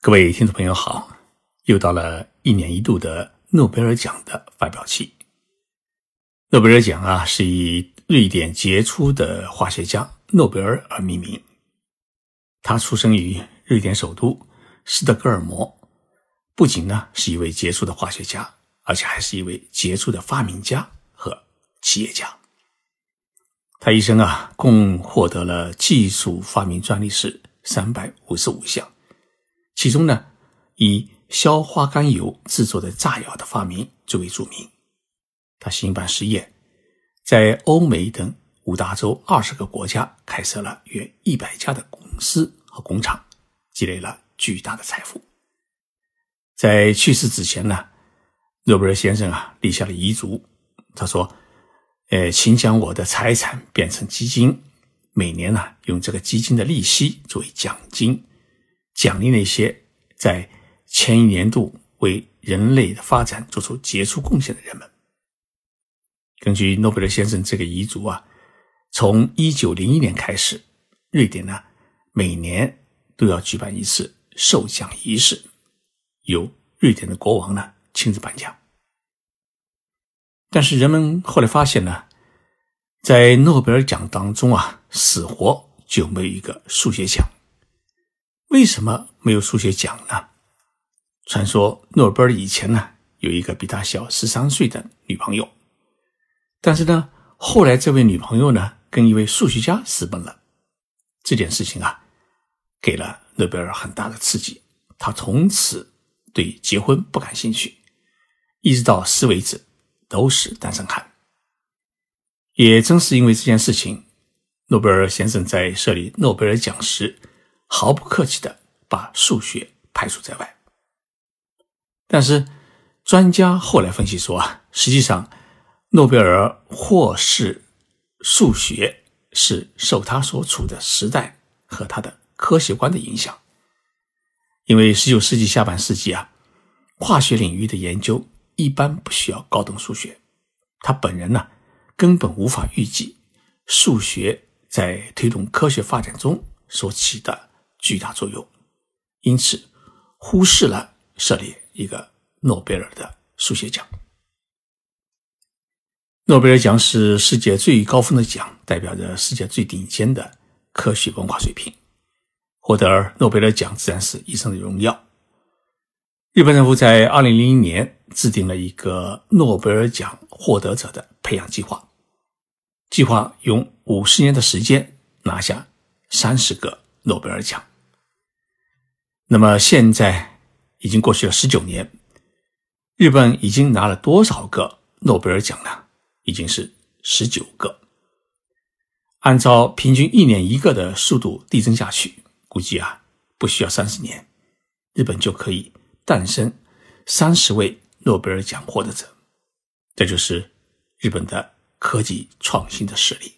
各位听众朋友好，又到了一年一度的诺贝尔奖的发表期。诺贝尔奖啊，是以瑞典杰出的化学家诺贝尔而命名。他出生于瑞典首都斯德哥尔摩，不仅呢是一位杰出的化学家，而且还是一位杰出的发明家和企业家。他一生啊，共获得了技术发明专利是三百五十五项。其中呢，以硝化甘油制作的炸药的发明最为著名。他兴办实业，在欧美等五大洲二十个国家开设了约一百家的公司和工厂，积累了巨大的财富。在去世之前呢，诺贝尔先生啊立下了遗嘱，他说：“呃，请将我的财产变成基金，每年呢用这个基金的利息作为奖金。”奖励那些在前一年度为人类的发展做出杰出贡献的人们。根据诺贝尔先生这个遗嘱啊，从一九零一年开始，瑞典呢每年都要举办一次授奖仪式，由瑞典的国王呢亲自颁奖。但是人们后来发现呢，在诺贝尔奖当中啊，死活就没有一个数学奖。为什么没有数学奖呢？传说诺贝尔以前呢有一个比他小十三岁的女朋友，但是呢后来这位女朋友呢跟一位数学家私奔了。这件事情啊给了诺贝尔很大的刺激，他从此对结婚不感兴趣，一直到死为止都是单身汉。也正是因为这件事情，诺贝尔先生在设立诺贝尔奖时。毫不客气的把数学排除在外，但是专家后来分析说啊，实际上诺贝尔获释数学是受他所处的时代和他的科学观的影响，因为十九世纪下半世纪啊，化学领域的研究一般不需要高等数学，他本人呢根本无法预计数学在推动科学发展中所起的。巨大作用，因此忽视了设立一个诺贝尔的数学奖。诺贝尔奖是世界最高峰的奖，代表着世界最顶尖的科学文化水平。获得诺贝尔奖自然是一生的荣耀。日本政府在二零零一年制定了一个诺贝尔奖获得者的培养计划，计划用五十年的时间拿下三十个诺贝尔奖。那么现在已经过去了十九年，日本已经拿了多少个诺贝尔奖呢？已经是十九个。按照平均一年一个的速度递增下去，估计啊不需要三十年，日本就可以诞生三十位诺贝尔奖获得者。这就是日本的科技创新的实力。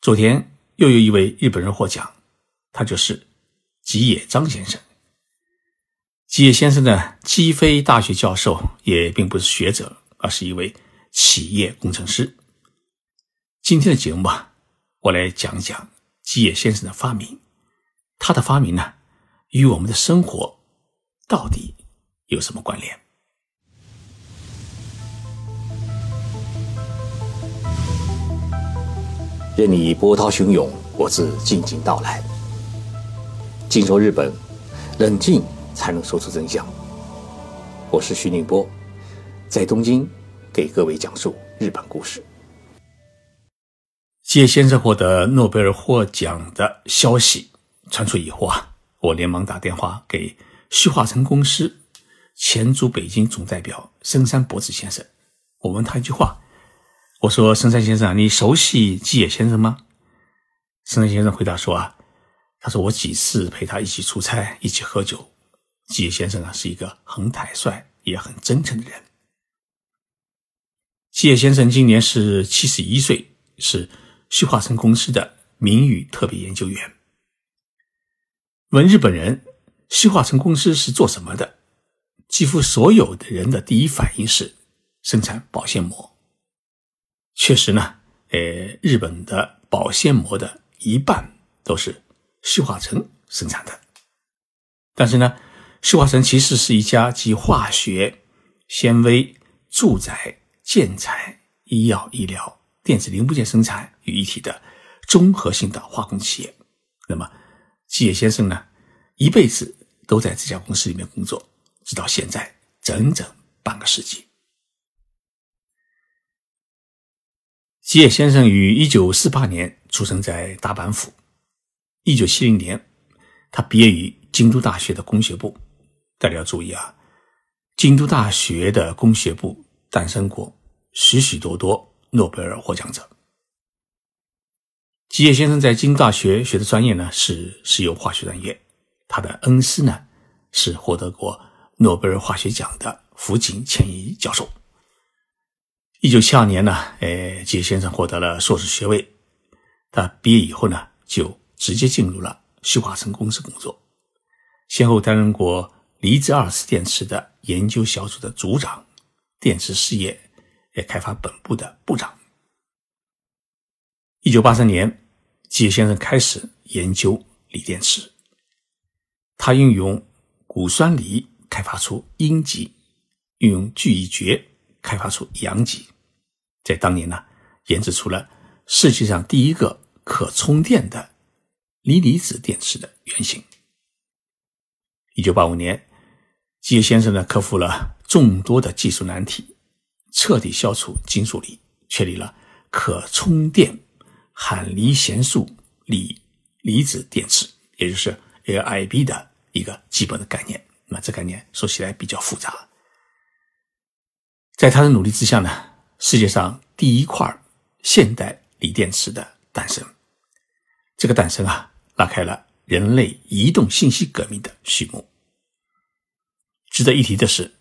昨天又有一位日本人获奖，他就是。吉野彰先生，吉野先生呢，既非大学教授，也并不是学者，而是一位企业工程师。今天的节目啊，我来讲讲吉野先生的发明。他的发明呢，与我们的生活到底有什么关联？任你波涛汹涌，我自静静到来。静说日本，冷静才能说出真相。我是徐宁波，在东京给各位讲述日本故事。谢先生获得诺贝尔获奖的消息传出以后啊，我连忙打电话给旭化成公司前驻北京总代表深山博子先生，我问他一句话，我说：“深山先生，你熟悉吉野先生吗？”深山先生回答说：“啊。”他说：“我几次陪他一起出差，一起喝酒。吉野先生啊，是一个很坦率也很真诚的人。吉野先生今年是七十一岁，是旭化成公司的名誉特别研究员。问日本人旭化成公司是做什么的，几乎所有的人的第一反应是生产保鲜膜。确实呢，呃，日本的保鲜膜的一半都是。旭化成生产的，但是呢，旭华城其实是一家集化学、纤维、住宅、建材、医药、医疗、电子零部件生产于一体的综合性的化工企业。那么，吉野先生呢，一辈子都在这家公司里面工作，直到现在整整半个世纪。吉野先生于一九四八年出生在大阪府。一九七零年，他毕业于京都大学的工学部。大家要注意啊，京都大学的工学部诞生过许许多多诺贝尔获奖者。吉野先生在京都大学学的专业呢是石油化学专业，他的恩师呢是获得过诺贝尔化学奖的福井谦一教授。一九七二年呢，呃，吉野先生获得了硕士学位。他毕业以后呢，就直接进入了旭化成公司工作，先后担任过离子二次电池的研究小组的组长、电池事业也开发本部的部长。一九八三年，吉野先生开始研究锂电池，他运用钴酸锂开发出阴极，运用聚乙炔。开发出阳极，在当年呢，研制出了世界上第一个可充电的锂离子电池的原型。一九八五年，吉野先生呢克服了众多的技术难题，彻底消除金属锂，确立了可充电含锂弦素锂离子电池，也就是 LIB 的一个基本的概念。那这概念说起来比较复杂。在他的努力之下呢，世界上第一块现代锂电池的诞生，这个诞生啊，拉开了人类移动信息革命的序幕。值得一提的是，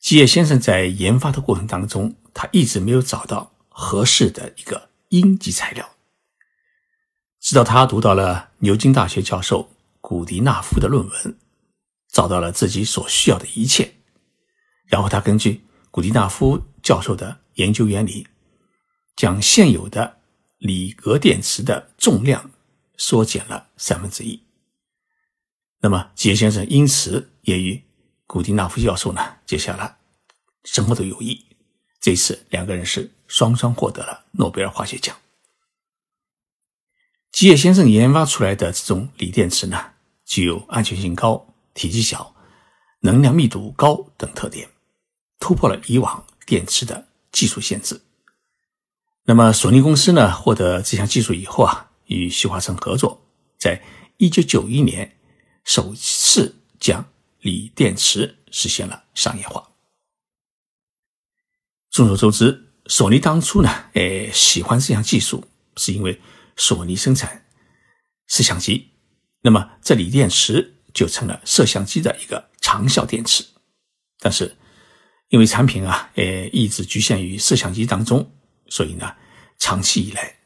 吉野先生在研发的过程当中，他一直没有找到合适的一个阴极材料，直到他读到了牛津大学教授古迪纳夫的论文，找到了自己所需要的一切，然后他根据。古迪纳夫教授的研究原理，将现有的锂镉电池的重量缩减了三分之一。那么，吉野先生因此也与古迪纳夫教授呢结下了深厚的友谊。这次两个人是双双获得了诺贝尔化学奖。吉野先生研发出来的这种锂电池呢，具有安全性高、体积小、能量密度高等特点。突破了以往电池的技术限制。那么，索尼公司呢，获得这项技术以后啊，与旭华城合作，在一九九一年首次将锂电池实现了商业化。众所周知，索尼当初呢，诶，喜欢这项技术，是因为索尼生产摄像机，那么这锂电池就成了摄像机的一个长效电池，但是。因为产品啊，呃，一直局限于摄像机当中，所以呢，长期以来，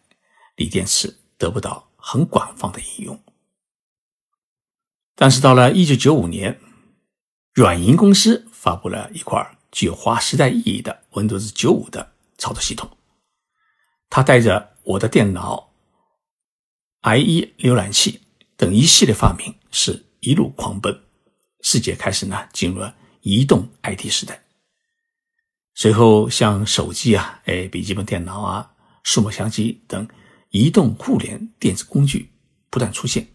锂电池得不到很广泛的应用。但是到了一九九五年，软银公司发布了一块具有划时代意义的 Windows 九五的操作系统，它带着我的电脑、IE 浏览器等一系列发明，是一路狂奔，世界开始呢进入了移动 IT 时代。随后，像手机啊、哎笔记本电脑啊、数码相机等移动互联电子工具不断出现，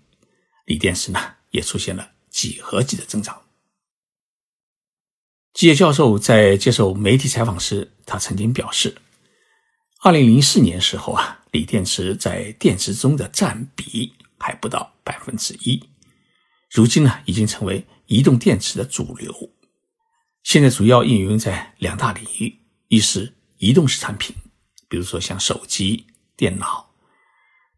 锂电池呢也出现了几何级的增长。吉野教授在接受媒体采访时，他曾经表示，二零零四年时候啊，锂电池在电池中的占比还不到百分之一，如今呢已经成为移动电池的主流。现在主要应用在两大领域：一是移动式产品，比如说像手机、电脑，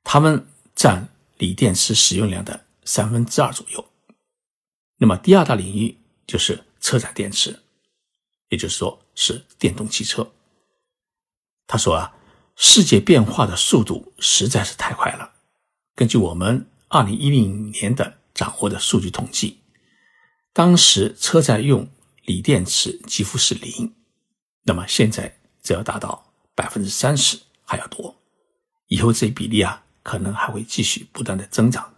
它们占锂电池使用量的三分之二左右；那么第二大领域就是车载电池，也就是说是电动汽车。他说啊，世界变化的速度实在是太快了。根据我们二零一零年的掌握的数据统计，当时车载用锂电池几乎是零，那么现在只要达到百分之三十还要多，以后这比例啊可能还会继续不断的增长。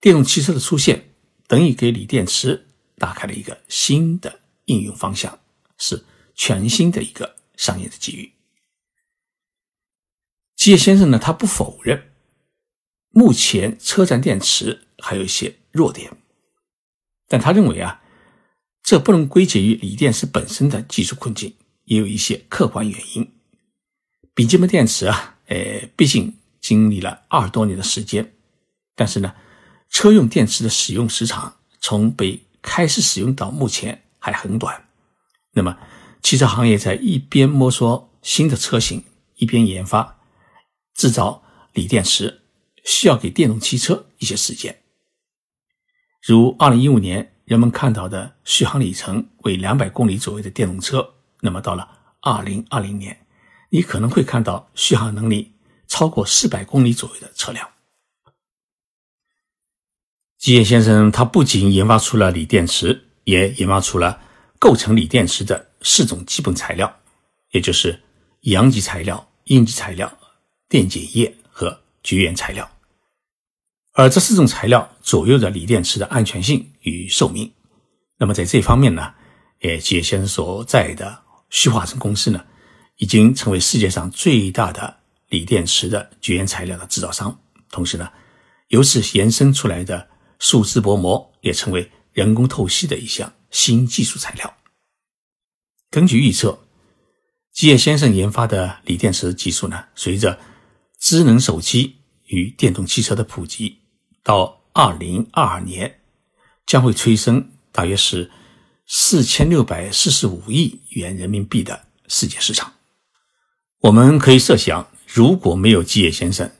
电动汽车的出现等于给锂电池打开了一个新的应用方向，是全新的一个商业的机遇。吉野先生呢，他不否认目前车站电池还有一些弱点，但他认为啊，这不能归结于锂电池本身的技术困境，也有一些客观原因。笔记本电池啊，呃，毕竟经历了二十多年的时间，但是呢，车用电池的使用时长从被开始使用到目前还很短。那么，汽车行业在一边摸索新的车型，一边研发。制造锂电池需要给电动汽车一些时间，如二零一五年人们看到的续航里程为两百公里左右的电动车，那么到了二零二零年，你可能会看到续航能力超过四百公里左右的车辆。吉野先生他不仅研发出了锂电池，也研发出了构成锂电池的四种基本材料，也就是阳极材料、阴极材料。电解液和绝缘材料，而这四种材料左右着锂电池的安全性与寿命。那么在这方面呢，呃，吉野先生所在的旭化成公司呢，已经成为世界上最大的锂电池的绝缘材料的制造商。同时呢，由此延伸出来的树脂薄膜也成为人工透析的一项新技术材料。根据预测，吉野先生研发的锂电池技术呢，随着智能手机与电动汽车的普及，到二零二二年将会催生大约是四千六百四十五亿元人民币的世界市场。我们可以设想，如果没有基野先生，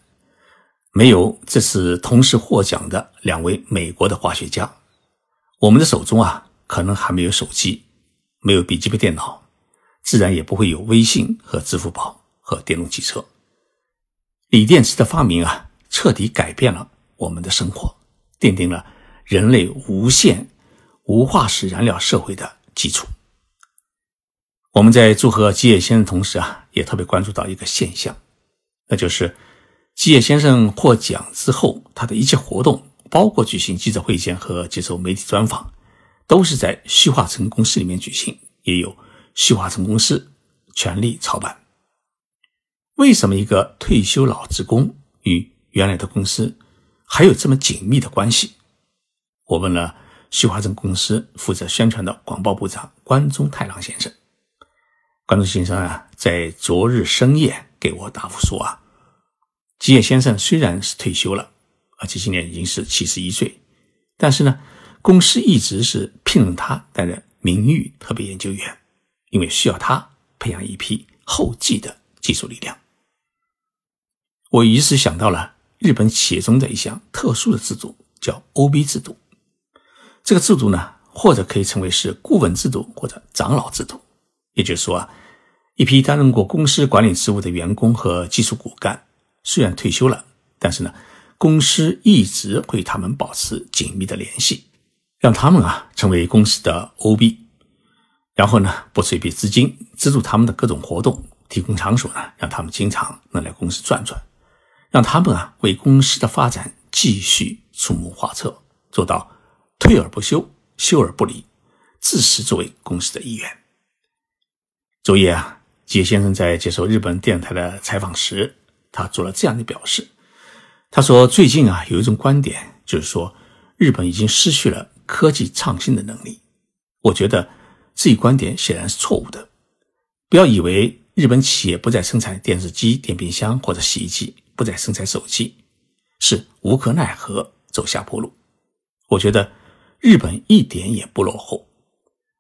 没有这次同时获奖的两位美国的化学家，我们的手中啊，可能还没有手机，没有笔记本电脑，自然也不会有微信和支付宝和电动汽车。锂电池的发明啊，彻底改变了我们的生活，奠定了人类无限无化石燃料社会的基础。我们在祝贺吉野先生同时啊，也特别关注到一个现象，那就是吉野先生获奖之后，他的一切活动，包括举行记者会见和接受媒体专访，都是在旭化成公司里面举行，也有旭化成公司全力操办。为什么一个退休老职工与原来的公司还有这么紧密的关系？我问了旭华证公司负责宣传的广报部长关中太郎先生。关中先生啊，在昨日深夜给我答复说啊，吉野先生虽然是退休了，而且今年已经是七十一岁，但是呢，公司一直是聘任他担任名誉特别研究员，因为需要他培养一批后继的技术力量。我于是想到了日本企业中的一项特殊的制度，叫 OB 制度。这个制度呢，或者可以称为是顾问制度或者长老制度。也就是说啊，一批担任过公司管理职务的员工和技术骨干，虽然退休了，但是呢，公司一直会与他们保持紧密的联系，让他们啊成为公司的 OB，然后呢，拨出一笔资金资助他们的各种活动，提供场所呢，让他们经常能来公司转转。让他们啊为公司的发展继续出谋划策，做到退而不休、休而不离，自始作为公司的一员。昨夜啊，杰先生在接受日本电视台的采访时，他做了这样的表示：他说，最近啊有一种观点，就是说日本已经失去了科技创新的能力。我觉得这一观点显然是错误的。不要以为日本企业不再生产电视机、电冰箱或者洗衣机。不再生产手机，是无可奈何走下坡路。我觉得日本一点也不落后。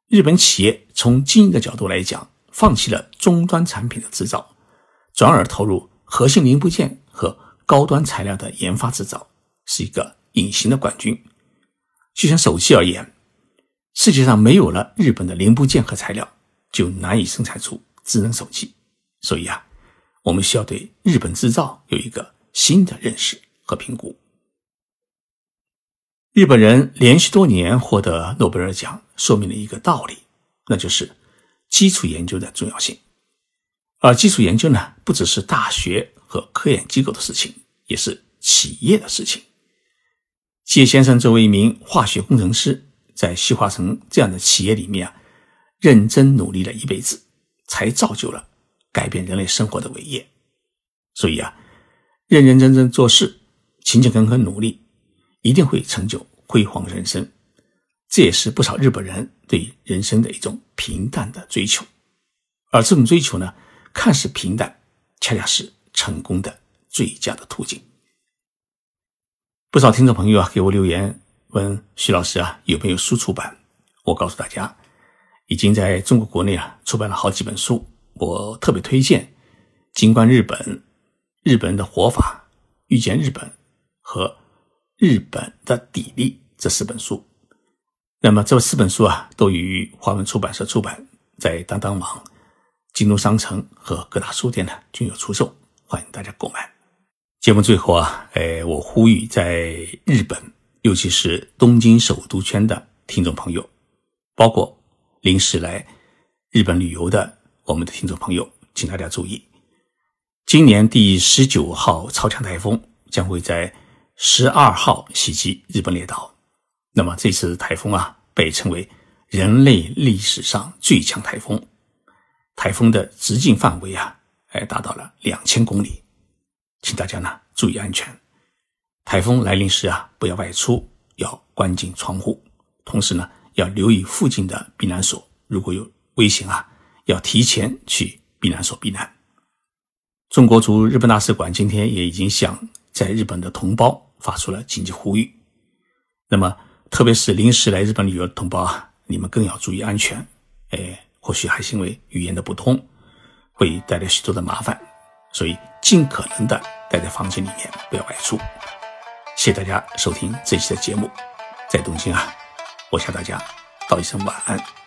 日本企业从经营的角度来讲，放弃了终端产品的制造，转而投入核心零部件和高端材料的研发制造，是一个隐形的冠军。就像手机而言，世界上没有了日本的零部件和材料，就难以生产出智能手机。所以啊。我们需要对日本制造有一个新的认识和评估。日本人连续多年获得诺贝尔奖，说明了一个道理，那就是基础研究的重要性。而基础研究呢，不只是大学和科研机构的事情，也是企业的事情。谢先生作为一名化学工程师，在西化城这样的企业里面啊，认真努力了一辈子，才造就了改变人类生活的伟业。所以啊，认认真真做事，勤勤恳恳努力，一定会成就辉煌人生。这也是不少日本人对人生的一种平淡的追求。而这种追求呢，看似平淡，恰恰是成功的最佳的途径。不少听众朋友啊，给我留言问徐老师啊，有没有书出版？我告诉大家，已经在中国国内啊出版了好几本书。我特别推荐《金观日本》《日本人的活法》《遇见日本》和《日本的砥砺》这四本书。那么这四本书啊，都于华文出版社出版，在当当网、京东商城和各大书店呢均有出售，欢迎大家购买。节目最后啊，哎，我呼吁在日本，尤其是东京首都圈的听众朋友，包括临时来日本旅游的我们的听众朋友，请大家注意，今年第十九号超强台风将会在十二号袭击日本列岛。那么这次台风啊，被称为人类历史上最强台风，台风的直径范围啊，哎，达到了两千公里。请大家呢注意安全，台风来临时啊不要外出，要关紧窗户，同时呢要留意附近的避难所，如果有危险啊，要提前去避难所避难。中国驻日本大使馆今天也已经向在日本的同胞发出了紧急呼吁，那么特别是临时来日本旅游的同胞啊，你们更要注意安全。哎，或许还是因为语言的不通，会带来许多的麻烦。所以，尽可能的待在房间里面，不要外出。谢谢大家收听这期的节目，在东京啊，我向大家道一声晚安。